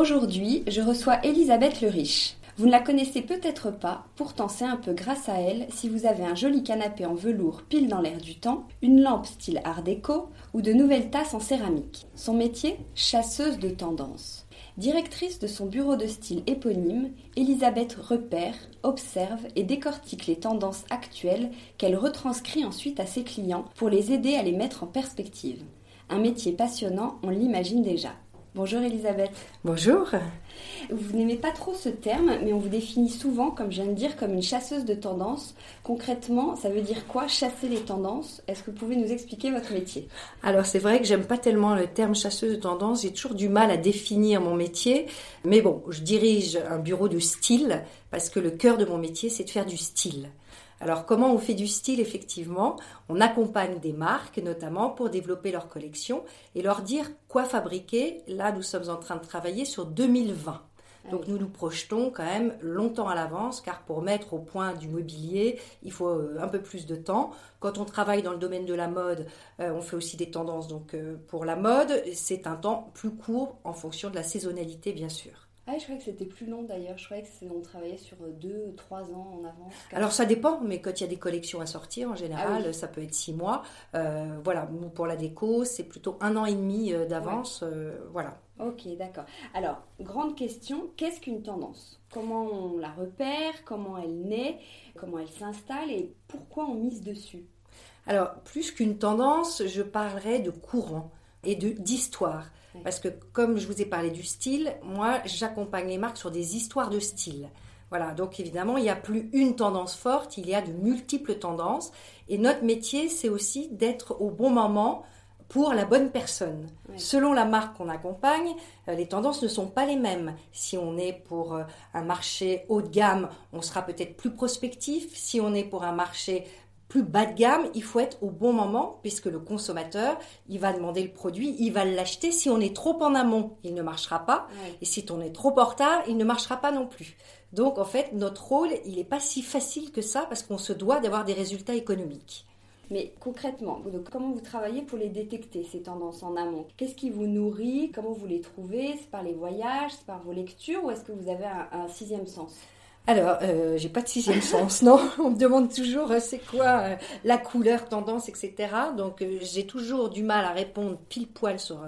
Aujourd'hui, je reçois Elisabeth le Riche. Vous ne la connaissez peut-être pas, pourtant c'est un peu grâce à elle si vous avez un joli canapé en velours pile dans l'air du temps, une lampe style art déco ou de nouvelles tasses en céramique. Son métier Chasseuse de tendance. Directrice de son bureau de style éponyme, Elisabeth repère, observe et décortique les tendances actuelles qu'elle retranscrit ensuite à ses clients pour les aider à les mettre en perspective. Un métier passionnant, on l'imagine déjà. Bonjour Elisabeth. Bonjour. Vous n'aimez pas trop ce terme, mais on vous définit souvent, comme je viens de dire, comme une chasseuse de tendances. Concrètement, ça veut dire quoi chasser les tendances? Est-ce que vous pouvez nous expliquer votre métier? Alors c'est vrai que j'aime pas tellement le terme chasseuse de tendances, j'ai toujours du mal à définir mon métier, mais bon, je dirige un bureau de style parce que le cœur de mon métier c'est de faire du style. Alors comment on fait du style effectivement? On accompagne des marques notamment pour développer leur collection et leur dire quoi fabriquer. Là, nous sommes en train de travailler sur 2020. Ah Donc nous nous projetons quand même longtemps à l'avance car pour mettre au point du mobilier, il faut euh, un peu plus de temps. Quand on travaille dans le domaine de la mode, euh, on fait aussi des tendances. Donc euh, pour la mode, c'est un temps plus court en fonction de la saisonnalité bien sûr. Ah, je croyais que c'était plus long d'ailleurs. Je croyais que on travaillait sur deux, trois ans en avance. Alors ça dépend, mais quand il y a des collections à sortir, en général, ah ça peut être six mois. Euh, voilà, pour la déco, c'est plutôt un an et demi euh, d'avance. Euh, voilà. Ok, d'accord. Alors, grande question, qu'est-ce qu'une tendance? Comment on la repère? Comment elle naît? Comment elle s'installe? Et pourquoi on mise dessus? Alors, plus qu'une tendance, je parlerai de courant et d'histoire. Parce que comme je vous ai parlé du style, moi j'accompagne les marques sur des histoires de style. Voilà, donc évidemment, il n'y a plus une tendance forte, il y a de multiples tendances. Et notre métier, c'est aussi d'être au bon moment pour la bonne personne. Selon la marque qu'on accompagne, euh, les tendances ne sont pas les mêmes. Si on est pour euh, un marché haut de gamme, on sera peut-être plus prospectif. Si on est pour un marché plus bas de gamme, il faut être au bon moment puisque le consommateur, il va demander le produit, il va l'acheter. Si on est trop en amont, il ne marchera pas. Et si on est trop en retard, il ne marchera pas non plus. Donc en fait, notre rôle, il n'est pas si facile que ça parce qu'on se doit d'avoir des résultats économiques. Mais concrètement, comment vous travaillez pour les détecter, ces tendances en amont? Qu'est-ce qui vous nourrit? Comment vous les trouvez? C'est par les voyages? C'est par vos lectures? Ou est-ce que vous avez un sixième sens? Alors, euh, j'ai pas de sixième sens, non. On me demande toujours euh, c'est quoi euh, la couleur, tendance, etc. Donc, j'ai toujours du mal à répondre pile poil sur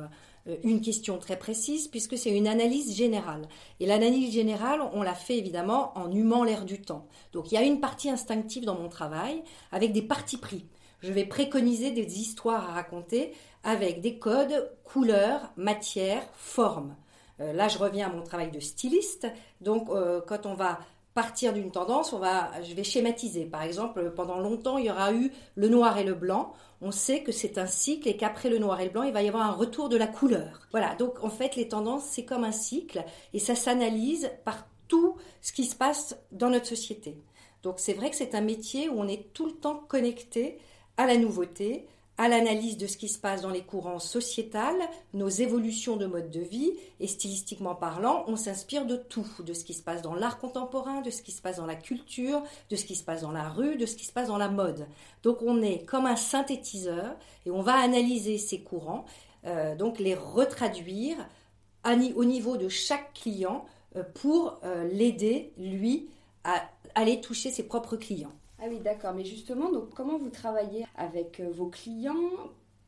une question très précise puisque c'est une analyse générale. Et l'analyse générale, on la fait évidemment en humant l'air du temps. Donc, il y a une partie instinctive dans mon travail avec des parties pris. Je vais préconiser des histoires à raconter avec des codes, couleurs, matières, formes. là, je reviens à mon travail de styliste. Donc, quand on va partir d'une tendance, on va, je vais schématiser. Par exemple, pendant longtemps, il y aura eu le noir et le blanc. On sait que c'est un cycle et qu'après le noir et le blanc, il va y avoir un retour de la couleur. Voilà, donc en fait, les tendances, c'est comme un cycle et ça s'analyse par tout ce qui se passe dans notre société. Donc c'est vrai que c'est un métier où on est tout le temps connecté à la nouveauté, à l'analyse de ce qui se passe dans les courants sociétals, nos évolutions de mode de vie, et stylistiquement parlant, on s'inspire de tout, de ce qui se passe dans l'art contemporain, de ce qui se passe dans la culture, de ce qui se passe dans la rue, de ce qui se passe dans la mode. Donc on est comme un synthétiseur et on va analyser ces courants, euh, donc les retraduire au niveau de chaque client euh, pour euh, l'aider, lui, à aller toucher ses propres clients. Ah oui, d'accord. Mais justement, donc comment vous travaillez avec euh, vos clients?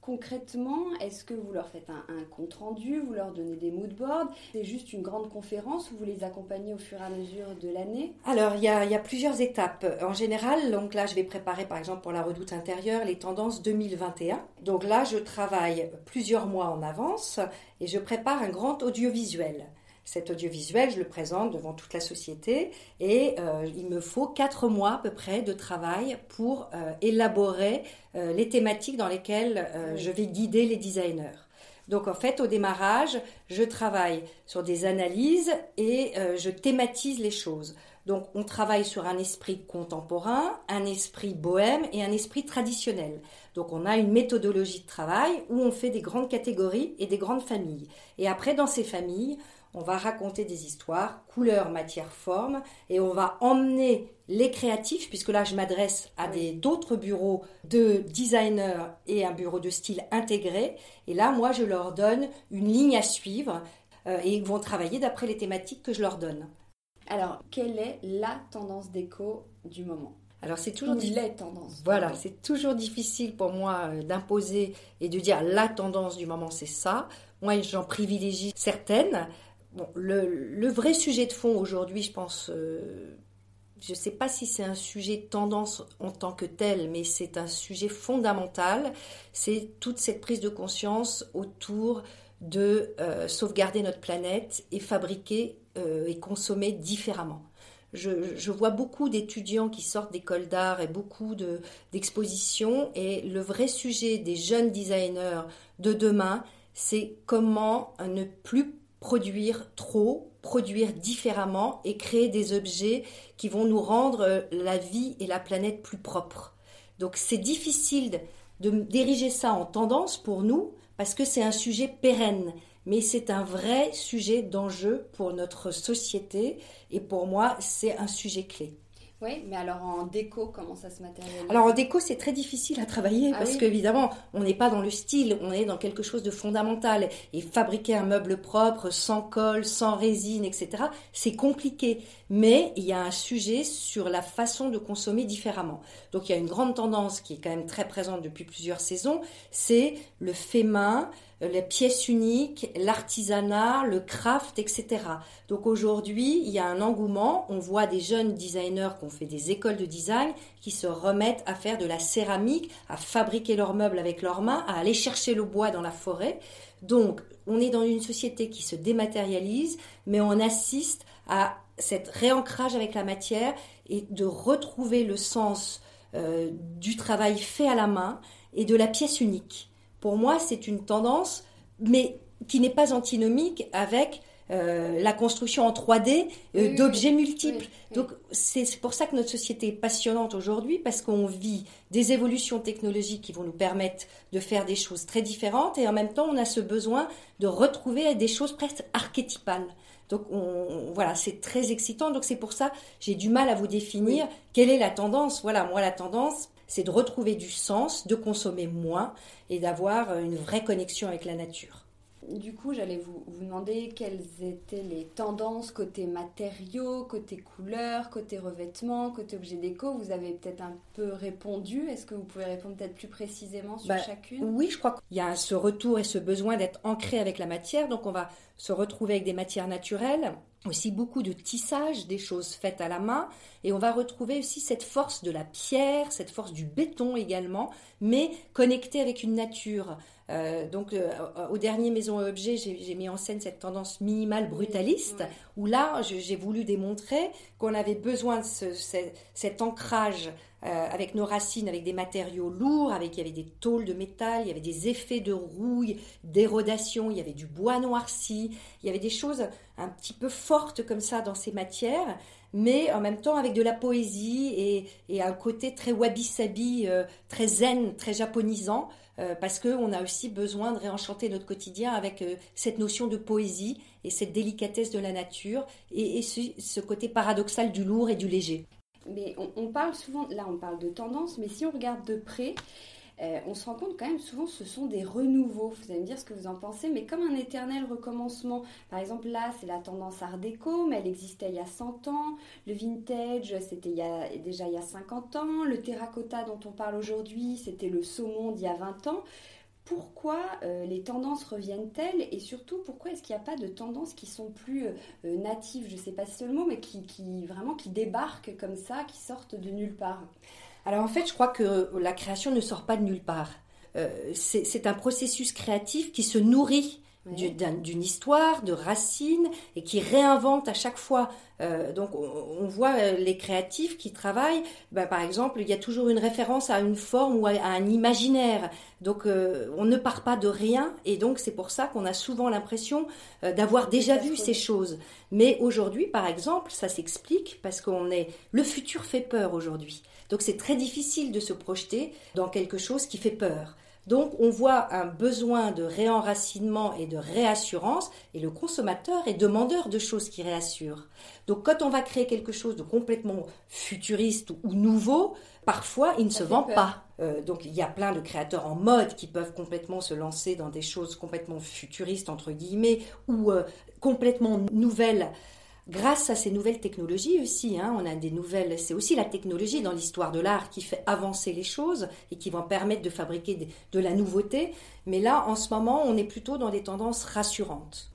Concrètement, est-ce que vous leur faites un, compte rendu, vous leur donnez des mood boards C'est juste une grande conférence où vous les accompagnez au fur et à mesure de l'année? Alors, il y, a, il y, a, plusieurs étapes. En général, donc là, je vais préparer par exemple pour la redoute intérieure les tendances 2021. Donc là, je travaille plusieurs mois en avance et je prépare un grand audiovisuel. Cet audiovisuel, je le présente devant toute la société et euh, il me faut quatre mois à peu près de travail pour euh, élaborer euh, les thématiques dans lesquelles je vais guider les designers. Donc en fait, au démarrage, je travaille sur des analyses et je thématise les choses. Donc on travaille sur un esprit contemporain, un esprit bohème et un esprit traditionnel. Donc on a une méthodologie de travail où on fait des grandes catégories et des grandes familles. Et après, dans ces familles, on va raconter des histoires, couleur, matière, forme, et on va emmener les créatifs, puisque là je m'adresse à des d'autres bureaux de designers et un bureau de style intégré, et là moi je leur donne une ligne à suivre, euh, et ils vont travailler d'après les thématiques que je leur donne. Alors, quelle est la tendance déco du moment? Alors c'est toujours les tendances. Voilà, c'est toujours difficile pour moi euh, d'imposer et de dire la tendance du moment c'est ça. Moi j'en privilégie certaines Le, vrai sujet de fond aujourd'hui, je pense, euh, je ne sais pas si c'est un sujet de tendance en tant que tel, mais c'est un sujet fondamental. C'est toute cette prise de conscience autour de euh, sauvegarder notre planète et fabriquer euh, et consommer différemment. Je, vois beaucoup d'étudiants qui sortent d'écoles d'art et beaucoup d'expositions. et le vrai sujet des jeunes designers de demain, c'est comment ne plus produire trop, produire différemment et créer des objets qui vont nous rendre euh, la vie et la planète plus propres. Donc c'est difficile de diriger ça en tendance pour nous parce que c'est un sujet pérenne, mais c'est un vrai sujet d'enjeu pour notre société et pour moi c'est un sujet clé. Oui, mais alors en déco, comment ça se matérialise? Alors en déco, c'est très difficile à travailler ah parce qu'évidemment, on n'est pas dans le style, on est dans quelque chose de fondamental. Et fabriquer un meuble propre, sans colle, sans résine, etc., c'est compliqué. Mais il y a un sujet sur la façon de consommer différemment. Donc il y a une grande tendance qui est quand même très présente depuis plusieurs saisons, c'est le fait main, les pièces uniques, l'artisanat, le craft, etc. Donc aujourd'hui, il y a un engouement. On voit des jeunes designers qui ont fait des écoles de design qui se remettent à faire de la céramique, à fabriquer leurs meubles avec leurs mains, à aller chercher le bois dans la forêt. Donc, on est dans une société qui se dématérialise, mais on assiste à cet réancrage avec la matière et de retrouver le sens euh, du travail fait à la main et de la pièce unique pour moi, c'est une tendance, mais qui n'est pas antinomique avec euh, la construction en 3D euh, d'objets multiples. Donc c'est pour ça que notre société est passionnante aujourd'hui parce qu'on vit des évolutions technologiques qui vont nous permettre de faire des choses très différentes et en même temps on a ce besoin de retrouver des choses presque archétypales. Donc on, voilà, c'est très excitant. Donc c'est pour ça j'ai du mal à vous définir quelle est la tendance. Voilà, moi la tendance c'est de retrouver du sens, de consommer moins et d'avoir une vraie connexion avec la nature. Du coup, j'allais vous, vous, demander quelles étaient les tendances côté matériaux, côté couleurs, côté revêtements, côté objets déco. Vous avez peut-être un peu répondu. Est-ce que vous pouvez répondre peut-être plus précisément sur bah, chacune? Oui, je crois qu'il y a ce retour et ce besoin d'être ancré avec la matière. Donc, on va se retrouver avec des matières naturelles aussi beaucoup de tissage, des choses faites à la main, et on va retrouver aussi cette force de la pierre, cette force du béton également, mais connectée avec une nature. Euh, donc, euh, au dernier Maison et Objet, j'ai mis en scène cette tendance minimale brutaliste, où là, j'ai voulu démontrer qu'on avait besoin de ce, cet ancrage euh, avec nos racines, avec des matériaux lourds, avec il y avait des tôles de métal, il y avait des effets de rouille, d'érodation, il y avait du bois noirci, il y avait des choses un petit peu fortes comme ça dans ces matières, mais en même temps avec de la poésie et, et un côté très wabi-sabi, très zen, très japonisant, euh, parce qu'on a aussi besoin de réenchanter notre quotidien avec cette notion de poésie et cette délicatesse de la nature et, et ce côté paradoxal du lourd et du léger. Mais on, parle souvent, là on parle de tendance, mais si on regarde de près, euh, on se rend compte quand même souvent ce sont des renouveaux. Vous allez me dire ce que vous en pensez, mais comme un éternel recommencement. Par exemple, là, c'est la tendance art déco, mais elle existait il y a 100 ans. Le vintage, c'était déjà il y a 50 ans. Le terracotta dont on parle aujourd'hui, c'était le saumon d'il y a 20 ans pourquoi euh, les tendances reviennent-elles? Et surtout pourquoi est-ce qu'il n'y a pas de tendances qui sont plus euh, natives, je ne sais pas si c'est le mot, mais qui, vraiment qui débarquent comme ça, qui sortent de nulle part Alors en fait, je crois que la création ne sort pas de nulle part. Euh, c'est un processus créatif qui se nourrit d'une histoire, de racines, et qui réinvente à chaque fois. Euh, donc on, voit euh, les créatifs qui travaillent, bah, par exemple, il y a toujours une référence à une forme ou à, un imaginaire. Donc euh, on ne part pas de rien, et donc c'est pour ça qu'on a souvent l'impression d'avoir déjà vu ces choses. Mais aujourd'hui, par exemple, ça s'explique parce qu'on est le futur fait peur aujourd'hui. Donc c'est très difficile de se projeter dans quelque chose qui fait peur. Donc on voit un besoin de réenracinement et de réassurance et le consommateur est demandeur de choses qui réassurent. Donc quand on va créer quelque chose de complètement futuriste ou nouveau, parfois il ne se vend pas. Euh, donc il y a plein de créateurs en mode qui peuvent complètement se lancer dans des choses complètement futuristes entre guillemets ou euh, complètement nouvelles grâce à ces nouvelles technologies aussi. Hein, on a des nouvelles. C'est aussi la technologie dans l'histoire de l'art qui fait avancer les choses et qui va permettre de fabriquer de la nouveauté. Mais là, en ce moment, on est plutôt dans des tendances rassurantes.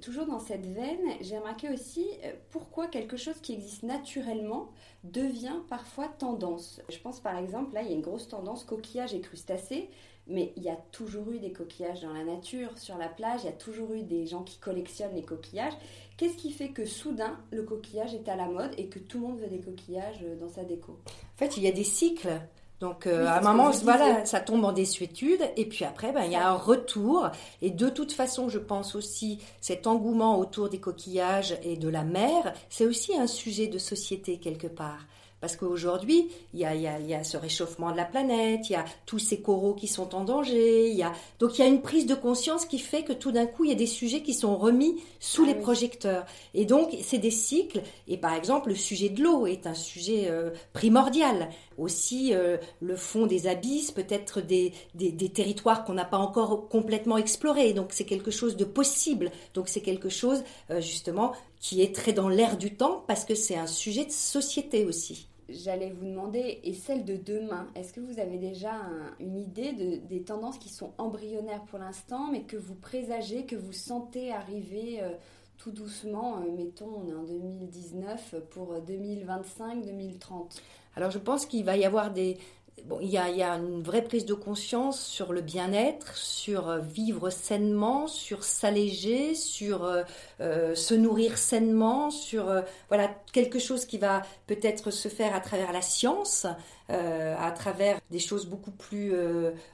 Toujours dans cette veine, j'ai remarqué aussi euh, pourquoi quelque chose qui existe naturellement devient parfois tendance. Je pense par exemple, là, il y a une grosse tendance coquillage et crustacés, mais il y a toujours eu des coquillages dans la nature, sur la plage, il y a toujours eu des gens qui collectionnent les coquillages. Qu'est-ce qui fait que soudain, le coquillage est à la mode et que tout le monde veut des coquillages euh, dans sa déco? En fait, il y a des cycles. Donc euh, à un moment, voilà, ça tombe en désuétude, et puis après, ben, il y a un retour. Et de toute façon, je pense aussi, cet engouement autour des coquillages et de la mer, c'est aussi un sujet de société quelque part. Parce qu'aujourd'hui, il y a, ce réchauffement de la planète, il y a tous ces coraux qui sont en danger, il y a... donc il y a une prise de conscience qui fait que tout d'un coup, il y a des sujets qui sont remis sous ah les projecteurs. Et donc, c'est des cycles. Et par exemple, le sujet de l'eau est un sujet euh, primordial. Aussi, euh, le fond des abysses, peut-être des, des, territoires qu'on n'a pas encore complètement explorés. Donc, c'est quelque chose de possible. Donc, c'est quelque chose, euh, justement, qui est très dans l'air du temps parce que c'est un sujet de société aussi j'allais vous demander, et celle de demain, est-ce que vous avez déjà une idée de, des tendances qui sont embryonnaires pour l'instant, mais que vous présagez, que vous sentez arriver euh, tout doucement, euh, mettons, on est en 2019, pour 2025-2030 Alors je pense qu'il va y avoir des, Bon, il y, a, il y, a, une vraie prise de conscience sur le bien-être, sur euh, vivre sainement, sur s'alléger, sur euh, euh, se nourrir sainement, sur voilà quelque chose qui va peut-être se faire à travers la science, à travers des choses beaucoup plus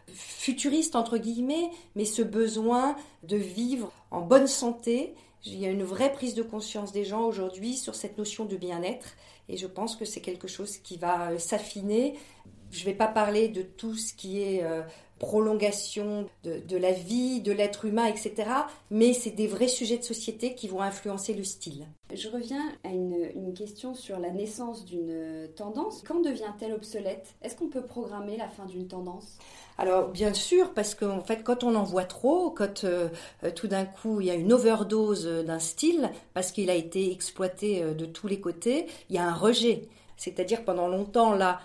futuristes entre guillemets, mais ce besoin de vivre en bonne santé. Il y a une vraie prise de conscience des gens aujourd'hui sur cette notion de bien-être et je pense que c'est quelque chose qui va s'affiner je ne vais pas parler de tout ce qui est euh, prolongation de, la vie, de l'être humain, etc. Mais c'est des vrais sujets de société qui vont influencer le style. Je reviens à une, question sur la naissance d'une tendance. Quand devient-elle obsolète? Est-ce qu'on peut programmer la fin d'une tendance? Alors bien sûr, parce qu'en fait, quand on en voit trop, quand euh, euh, tout d'un coup il y a une overdose d'un style, parce qu'il a été exploité de tous les côtés, il y a un rejet. C'est-à-dire pendant longtemps là,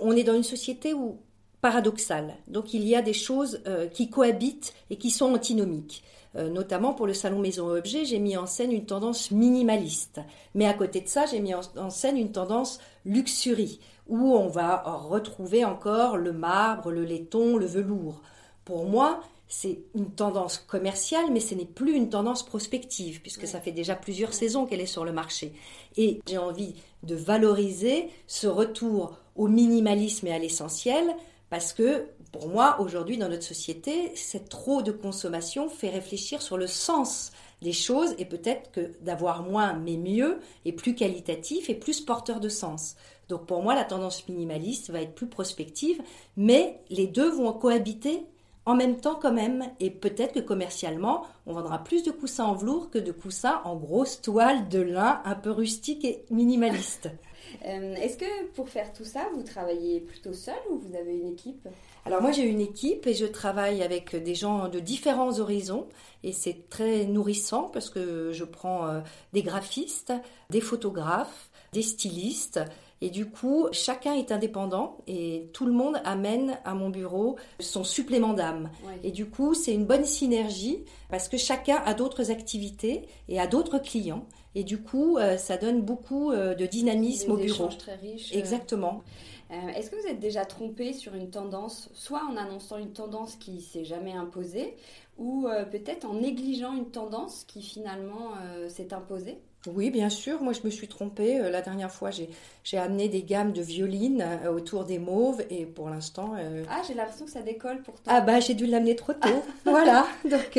on est dans une société où paradoxal. Donc il y a des choses euh, qui cohabitent et qui sont antinomiques. Euh, notamment pour le salon Maison Objet, j'ai mis en scène une tendance minimaliste. Mais à côté de ça, j'ai mis en, scène une tendance luxurie, où on va retrouver encore le marbre, le laiton, le velours. Pour moi, c'est une tendance commerciale, mais ce n'est plus une tendance prospective, puisque ça fait déjà plusieurs saisons qu'elle est sur le marché. Et j'ai envie de valoriser ce retour au minimalisme et à l'essentiel, parce que pour moi, aujourd'hui, dans notre société, cette trop de consommation fait réfléchir sur le sens des choses et peut-être que d'avoir moins mais mieux est plus qualitatif et plus porteur de sens. Donc pour moi, la tendance minimaliste va être plus prospective, mais les deux vont cohabiter en même temps quand même. Et peut-être que commercialement, on vendra plus de coussins en velours que de coussins en grosse toile de lin un peu rustique et minimaliste. Euh, est-ce que pour faire tout ça, vous travaillez plutôt seul ou vous avez une équipe? Alors moi j'ai une équipe et je travaille avec des gens de différents horizons et c'est très nourrissant parce que je prends euh, des graphistes, des photographes, des stylistes et du coup, chacun est indépendant et tout le monde amène à mon bureau son supplément d'âme. Et du coup, c'est une bonne synergie parce que chacun a d'autres activités et a d'autres clients. Et du coup, euh, ça donne beaucoup euh, de dynamisme au bureau. très riche. Exactement. Euh, est-ce que vous êtes déjà trompé sur une tendance, soit en annonçant une tendance qui s'est jamais imposée, ou peut-être en négligeant une tendance qui finalement s'est imposée? Oui, bien sûr. Moi, je me suis trompée. Euh, la dernière fois, j'ai amené des gammes de violines euh, autour des mauves et pour l'instant. Euh, ah, j'ai l'impression que ça décolle pourtant. Ah, bah, j'ai dû l'amener trop tôt. voilà. Donc,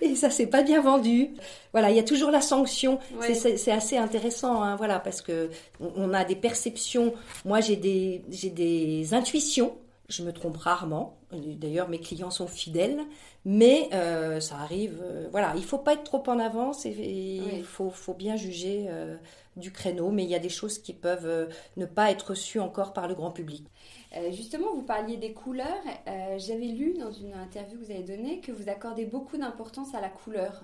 et ça s'est pas bien vendu. Voilà, il y a toujours la sanction. C'est assez intéressant, hein, voilà, parce que on a des perceptions. Moi, j'ai des, des intuitions. Je me trompe rarement. D'ailleurs, mes clients sont fidèles, mais euh, ça arrive. Euh, voilà, il faut pas être trop en avance et, il faut, bien juger euh, du créneau. Mais il y a des choses qui peuvent ne pas être reçues encore par le grand public. justement, vous parliez des couleurs. J'avais lu dans une interview que vous avez donnée que vous accordez beaucoup d'importance à la couleur.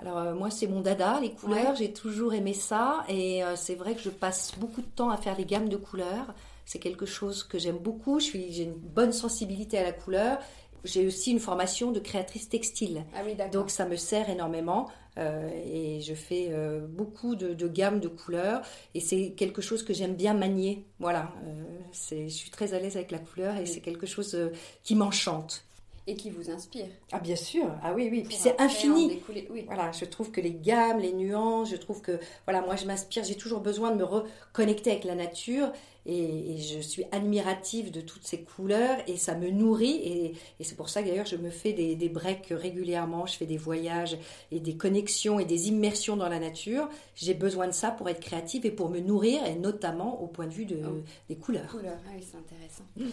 Alors moi c'est mon dada, les couleurs, j'ai toujours aimé ça et c'est vrai que je passe beaucoup de temps à faire les gammes de couleurs. C'est quelque chose que j'aime beaucoup. Je suis, j'ai une bonne sensibilité à la couleur. J'ai aussi une formation de créatrice textile. Ah oui, Donc ça me sert énormément euh, et je fais euh, beaucoup de, de gammes de couleurs et c'est quelque chose que j'aime bien manier. Voilà, euh, je suis très à l'aise avec la couleur et c'est quelque chose qui m'enchante. Et qui vous inspire. Ah bien sûr, ah oui, oui, puis c'est infini. Voilà, je trouve que les gammes, les nuances, je trouve que, voilà, moi je m'inspire, j'ai toujours besoin de me reconnecter avec la nature et, je suis admirative de toutes ces couleurs et ça me nourrit et, c'est pour ça d'ailleurs je me fais des, des, breaks régulièrement, je fais des voyages et des connexions et des immersions dans la nature. J'ai besoin de ça pour être créative et pour me nourrir et notamment au point de vue de, oh. des couleurs. Couleurs, ah oui, c'est intéressant. Mm.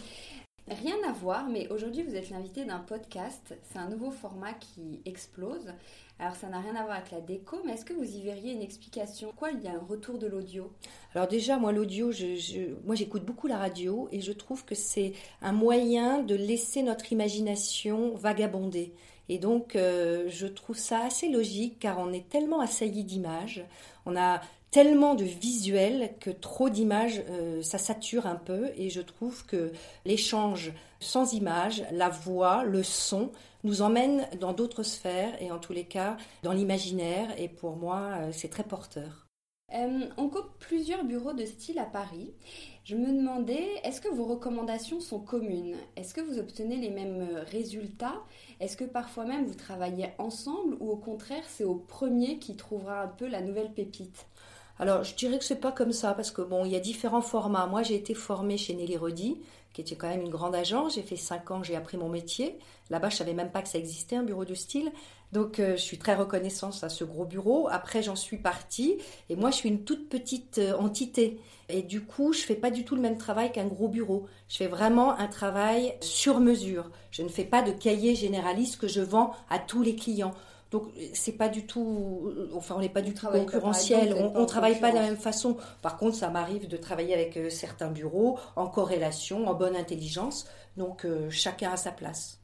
Rien à voir, mais aujourd'hui vous êtes l'invité d'un podcast. C'est un nouveau format qui explose. Alors ça n'a rien à voir avec la déco, mais est-ce que vous y verriez une explication? Pourquoi il y a un retour de l'audio? Alors déjà, moi l'audio, je, moi j'écoute beaucoup la radio et je trouve que c'est un moyen de laisser notre imagination vagabonder. Et donc euh, je trouve ça assez logique car on est tellement assailli d'images, on a tellement de visuels que trop d'images, euh, ça sature un peu. Et je trouve que l'échange sans images, la voix, le son, nous emmène dans d'autres sphères et en tous les cas dans l'imaginaire. Et pour moi, euh, c'est très porteur. Euh, on coupe plusieurs bureaux de style à Paris. Je me demandais, est-ce que vos recommandations sont communes? Est-ce que vous obtenez les mêmes résultats? Est-ce que parfois même vous travaillez ensemble ou au contraire c'est au premier qui trouvera un peu la nouvelle pépite? Alors, je dirais que c'est pas comme ça parce que bon, il y a différents formats. Moi, j'ai été formée chez Nelly Rodi, qui était quand même une grande agence. J'ai fait cinq ans, j'ai appris mon métier. Là-bas, je savais même pas que ça existait un bureau de style. Donc, euh, je suis très reconnaissante à ce gros bureau. Après, j'en suis partie et moi, je suis une toute petite euh, entité. Et du coup, je fais pas du tout le même travail qu'un gros bureau. Je fais vraiment un travail sur mesure. Je ne fais pas de cahier généraliste que je vends à tous les clients. Donc c'est pas du tout, enfin on n'est pas du tout concurrentiel, on, ne travaille pas de la même façon. Par contre, ça m'arrive de travailler avec euh, certains bureaux en corrélation, en bonne intelligence. Donc euh, chacun a sa place.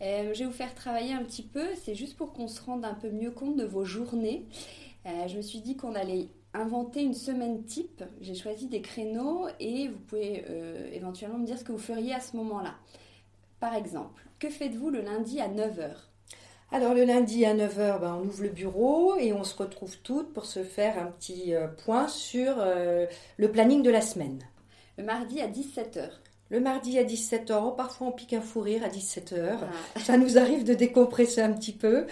Euh, je vais vous faire travailler un petit peu. C'est juste pour qu'on se rende un peu mieux compte de vos journées. je me suis dit qu'on allait inventer une semaine type. J'ai choisi des créneaux et vous pouvez éventuellement me dire ce que vous feriez à ce moment-là. Par exemple, que faites-vous le lundi à 9h alors le lundi à 9h, ben, on ouvre le bureau et on se retrouve toutes pour se faire un petit euh, point sur euh, le planning de la semaine. Le mardi à 17h. Le mardi à 17h, parfois on pique un fou rire à 17h. Ah. Ça nous arrive de décompresser un petit peu.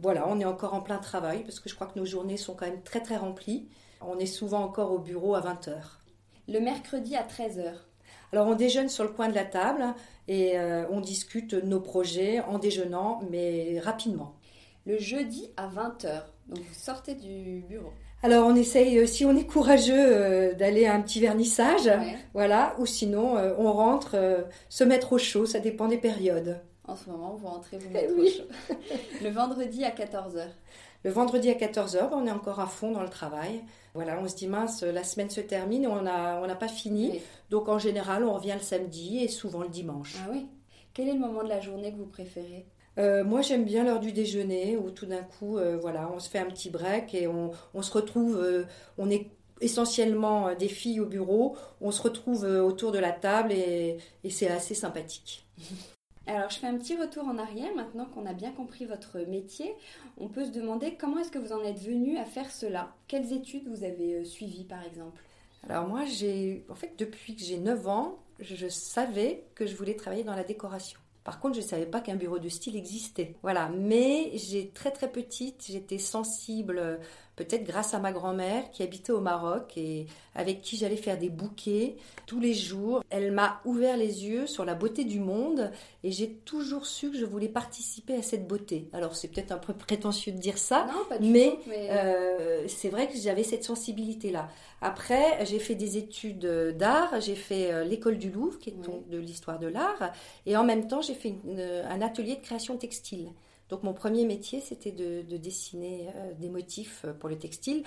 Voilà, on est encore en plein travail parce que je crois que nos journées sont quand même très très remplies. On est souvent encore au bureau à 20h. Le mercredi à 13h. Alors on déjeune sur le coin de la table et euh, on discute nos projets en déjeunant, mais rapidement. Le jeudi à 20h, donc vous sortez du bureau. Alors on essaye, euh, si on est courageux, euh, d'aller à un petit vernissage, voilà, ou sinon on rentre, se mettre au chaud, ça dépend des périodes. En ce moment, vous rentrez vous mettre au chaud. Le vendredi à 14h. Le vendredi à 14h, on est encore à fond dans le travail. Voilà, on se dit mince, la semaine se termine on n'a on pas fini. Donc en général, on revient le samedi et souvent le dimanche. Ah oui Quel est le moment de la journée que vous préférez? Euh, moi, j'aime bien l'heure du déjeuner où tout d'un coup, euh, voilà, on se fait un petit break et on, se retrouve. Euh, on est essentiellement des filles au bureau. On se retrouve autour de la table et c'est assez sympathique. Alors, je fais un petit retour en arrière maintenant qu'on a bien compris votre métier. On peut se demander comment est-ce que vous en êtes venu à faire cela? Quelles études vous avez euh, suivies par exemple? Alors, moi, j'ai. En fait, depuis que j'ai 9 ans, je savais que je voulais travailler dans la décoration. Par contre, je ne savais pas qu'un bureau de style existait. Voilà, mais j'ai très très petite, j'étais sensible peut-être grâce à ma grand-mère qui habitait au Maroc et avec qui j'allais faire des bouquets tous les jours. Elle m'a ouvert les yeux sur la beauté du monde et j'ai toujours su que je voulais participer à cette beauté. Alors c'est peut-être un peu prétentieux de dire ça, mais, euh, c'est vrai que j'avais cette sensibilité-là. Après, j'ai fait des études d'art, j'ai fait euh, l'école du Louvre, qui est de l'histoire de l'art, et en même temps j'ai fait un atelier de création textile. Donc mon premier métier, c'était de, dessiner euh, des motifs euh, pour le textile,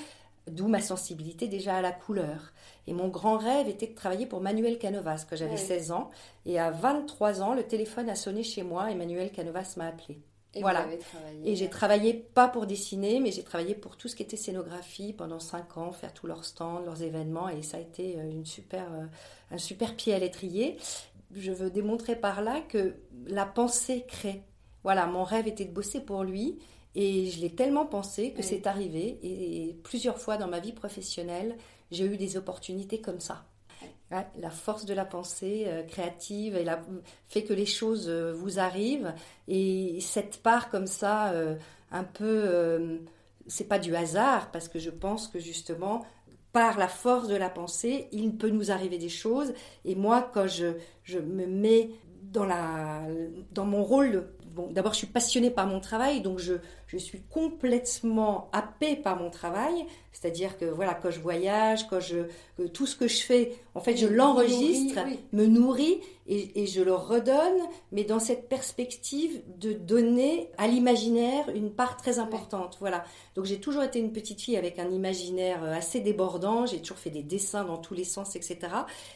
d'où ma sensibilité déjà à la couleur. Et mon grand rêve était de travailler pour Manuel Canovas, que j'avais 16 ans. Et à 23 ans, le téléphone a sonné chez moi et Manuel Canovas m'a appelé. Et voilà. Et j'ai travaillé pas pour dessiner, mais j'ai travaillé pour tout ce qui était scénographie pendant 5 ans, faire tous leurs stands, leurs événements, et ça a été euh, une super, un super pied à l'étrier. Je veux démontrer par là que la pensée crée. Voilà, mon rêve était de bosser pour lui et je l'ai tellement pensé que c'est arrivé. Et, plusieurs fois dans ma vie professionnelle, j'ai eu des opportunités comme ça. la force de la pensée euh, créative et la, fait que les choses euh, vous arrivent. Et cette part comme ça, euh, un peu, c'est pas du hasard parce que je pense que justement, par la force de la pensée, il peut nous arriver des choses. Et moi, quand je, je me mets dans, la, dans mon rôle bon, d'abord, je suis passionnée par mon travail, donc je, je suis complètement happée par mon travail. C'est-à-dire que voilà, quand je voyage, quand je, tout ce que je fais, en fait, je l'enregistre, me nourrit et, et, je le redonne, mais dans cette perspective de donner à l'imaginaire une part très importante. Voilà. Donc j'ai toujours été une petite fille avec un imaginaire euh, assez débordant. J'ai toujours fait des dessins dans tous les sens, etc.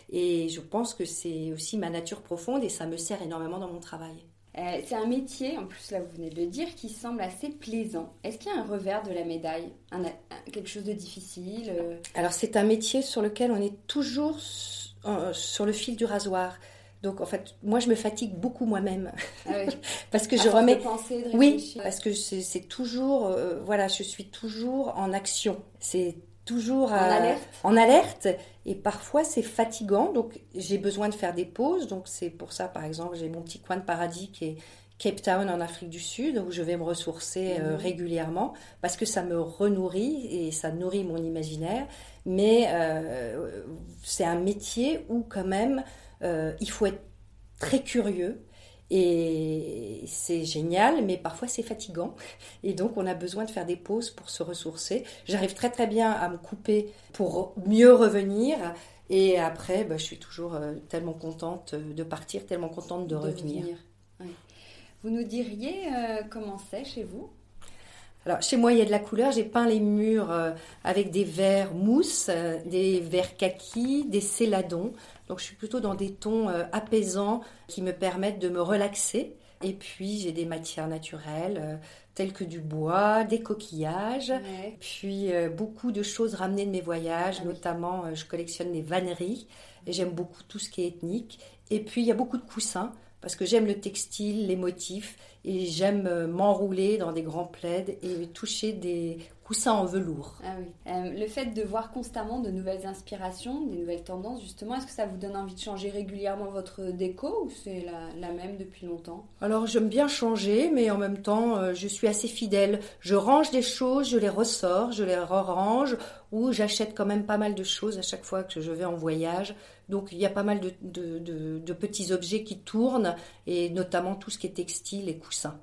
Et je pense que c'est aussi ma nature profonde et ça me sert énormément dans mon travail. Euh, c'est un métier, en plus là vous venez de le dire, qui semble assez plaisant. Est-ce qu'il y a un revers de la médaille? Quelque chose de difficile euh? Alors c'est un métier sur lequel on est toujours sur le fil du rasoir. Donc en fait, moi je me fatigue beaucoup moi-même ah parce que je remets. De oui, parce que c'est toujours, euh, voilà, je suis toujours en action. C'est toujours en, alerte. en alerte. Et parfois c'est fatigant. Donc j'ai besoin de faire des pauses. Donc c'est pour ça par exemple j'ai mon petit coin de paradis qui est Cape Town en Afrique du Sud où je vais me ressourcer euh, mhm. régulièrement parce que ça me renourrit et ça nourrit mon imaginaire. Mais euh, c'est un métier où quand même euh, il faut être très curieux et c'est génial, mais parfois c'est fatigant. Et donc on a besoin de faire des pauses pour se ressourcer. J'arrive très très bien à me couper pour mieux revenir. Et après, bah, je suis toujours euh, tellement contente de partir, tellement contente de, revenir. Vous nous diriez euh, comment c'est chez vous? Alors, chez moi, il y a de la couleur. J'ai peint les murs euh, avec des verres mousse, des verres kaki, des céladons. Donc je suis plutôt dans des tons euh, apaisants qui me permettent de me relaxer. Et puis j'ai des matières naturelles euh, telles que du bois, des coquillages, puis euh, beaucoup de choses ramenées de mes voyages, ah notamment je collectionne les vanneries et j'aime beaucoup tout ce qui est ethnique. Et puis il y a beaucoup de coussins parce que j'aime le textile, les motifs et j'aime m'enrouler dans des grands plaids et toucher des coussins en velours. Ah oui. Euh, le fait de voir constamment de nouvelles inspirations, des nouvelles tendances, justement, est-ce que ça vous donne envie de changer régulièrement votre déco ou c'est la, même depuis longtemps? Alors j'aime bien changer, mais en même temps, euh, je suis assez fidèle. Je range des choses, je les ressors, je les re-range, ou j'achète quand même pas mal de choses à chaque fois que je vais en voyage. Donc il y a pas mal de, de petits objets qui tournent, et notamment tout ce qui est textile et coussins.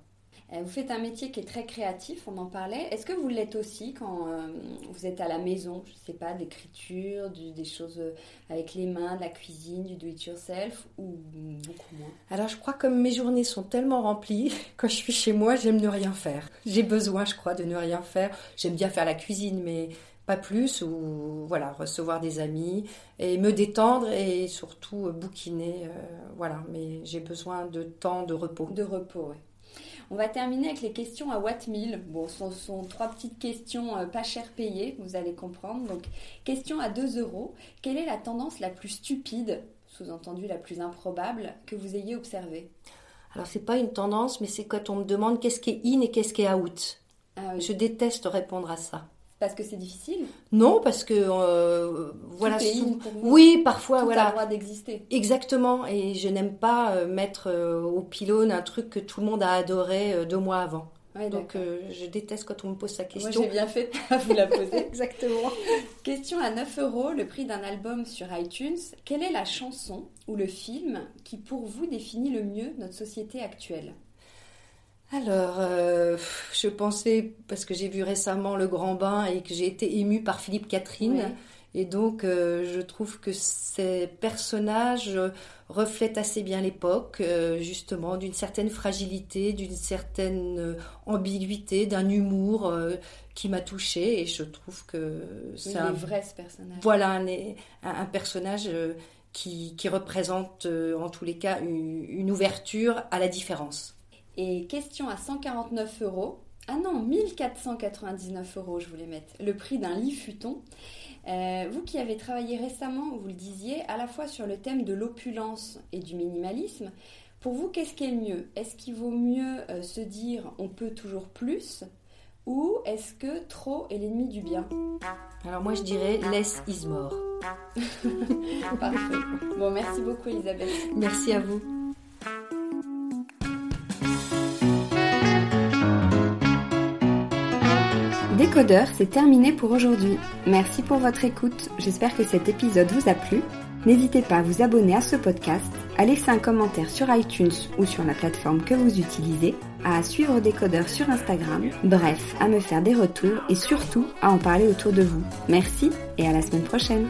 Euh, vous faites un métier qui est très créatif, on en parlait. Est-ce que vous l'êtes aussi quand euh, vous êtes à la maison? Je ne sais pas, d'écriture, des choses euh, avec les mains, de la cuisine, du do-it-yourself ou beaucoup moins? Alors je crois que mes journées sont tellement remplies, quand je suis chez moi, j'aime ne rien faire. J'ai besoin, je crois, de ne rien faire. J'aime bien faire la cuisine, mais pas plus, ou voilà, recevoir des amis et me détendre et surtout bouquiner. voilà, mais j'ai besoin de temps de repos. De repos, oui. On va terminer avec les questions à Watt Bon, ce sont, trois petites questions euh, pas cher payées, vous allez comprendre. Donc, question à 2 euros. Quelle est la tendance la plus stupide, sous-entendu la plus improbable, que vous ayez observée? Alors, c'est pas une tendance, mais c'est quand on me demande qu'est-ce qui est in et qu'est-ce qui est out. Ah Je déteste répondre à ça. Parce que c'est difficile Non, parce que euh, voilà. oui, parfois Tout voilà. A le droit d'exister. Exactement. Et je n'aime pas euh, mettre euh, au pylône un truc que tout le monde a adoré deux mois avant. Donc je déteste quand on me pose sa question. Moi j'ai bien fait à vous la poser. Exactement. Question à 9 euros, le prix d'un album sur iTunes. Quelle est la chanson ou le film qui pour vous définit le mieux notre société actuelle? Alors, euh, je pensais, parce que j'ai vu récemment Le Grand Bain et que j'ai été émue par Philippe Catherine, et donc euh, je trouve que ces personnages reflètent assez bien l'époque, euh, justement, d'une certaine fragilité, d'une certaine ambiguïté, d'un humour qui m'a touchée, et je trouve que c'est un vrai ce personnage. Voilà, un, un, personnage. Qui, qui, représente en tous les cas une ouverture à la différence. Et question à 149 euros. Ah non, 1499 euros, je voulais mettre. Le prix d'un lit futon. Euh, vous qui avez travaillé récemment, vous le disiez, à la fois sur le thème de l'opulence et du minimalisme, pour vous, qu'est-ce qui est le mieux? Est-ce qu'il vaut mieux euh, se dire on peut toujours plus ou est-ce que trop est l'ennemi du bien? Alors moi je dirais less is more. Parfait. Bon, merci beaucoup Elisabeth. Merci à vous. Décodeur, c'est terminé pour aujourd'hui. Merci pour votre écoute. J'espère que cet épisode vous a plu. N'hésitez pas à vous abonner à ce podcast, à laisser un commentaire sur iTunes ou sur la plateforme que vous utilisez, à suivre Décodeur sur Instagram, bref, à me faire des retours et surtout à en parler autour de vous. Merci et à la semaine prochaine.